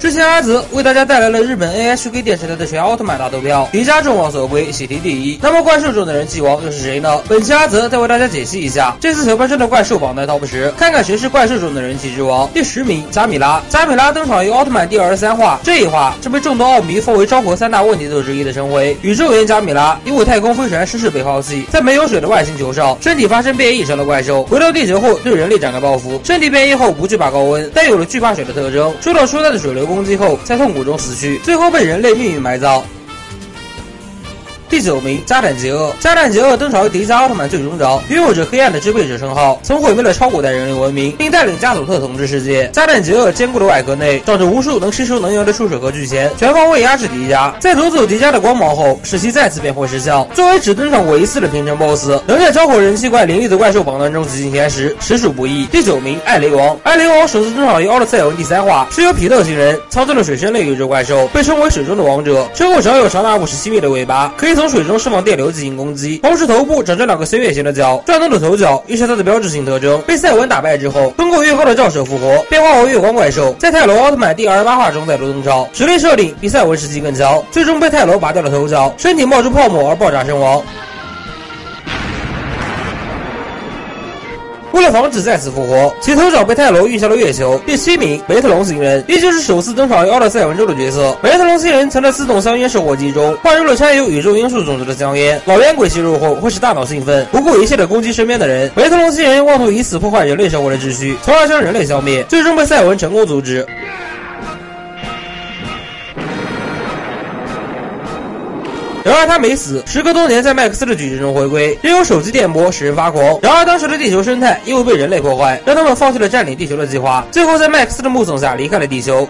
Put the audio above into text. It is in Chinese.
之前阿泽为大家带来了日本 NHK 电视台的全奥特曼大投票，迪迦众望所归，喜提第一。那么怪兽中的人气王又是谁呢？本期阿泽再为大家解析一下这次小怪兽的怪兽榜单 TOP 十，看看谁是怪兽中的人气之王。第十名加米拉，加米拉登场于奥特曼第二十三话，这一话是被众多奥迷奉为昭和三大问题作之一的称谓。宇宙人加米拉因为太空飞船失事被抛弃，在没有水的外星球上，身体发生变异成了怪兽，回到地球后对人类展开报复。身体变异后不惧怕高温，但有了惧怕水的特征，受到初代的水流。攻击后，在痛苦中死去，最后被人类命运埋葬。第九名，加坦杰厄。加坦杰厄登场于迪迦奥特曼最终章，拥有着黑暗的支配者称号，曾毁灭了超古代人类文明，并带领加佐特统治世界。加坦杰厄坚固的外壳内长着无数能吸收能源的触手和巨钳，全方位压制迪迦。在夺走迪迦的光芒后，使其再次变回石像。作为只登场过一次的平成 BOSS，能在招火人气怪林立的怪兽榜单中挤进前十，实属不易。第九名，艾雷王。艾雷王首次登场于奥特赛文第三话，是由皮特星人操纵的水生类宇宙怪兽，被称为水中的王者，身后长有长达五十七米的尾巴，可以。从水中释放电流进行攻击，同时头部长着两个新月形的角，转动的头角又是它的标志性特征。被赛文打败之后，通过月光的照射复活，变化为月光怪兽，在泰罗奥特曼第二十八话中再度登场，实力设定比赛文时期更强，最终被泰罗拔掉了头角，身体冒出泡沫而爆炸身亡。为了防止再次复活，其头角被泰罗运向了月球。第七名，梅特龙星人，依旧是首次登场于奥特赛文中的角色。梅特龙星人曾在自动香烟售货机中换入了掺有宇宙因素种子的香烟，老烟鬼吸入后会使大脑兴奋，不顾一切的攻击身边的人。梅特龙星人妄图以此破坏人类生活的秩序，从而将人类消灭，最终被赛文成功阻止。然而他没死，时隔多年在麦克斯的矩阵中回归，利用手机电波使人发狂。然而当时的地球生态因为被人类破坏，让他们放弃了占领地球的计划，最后在麦克斯的目送下离开了地球。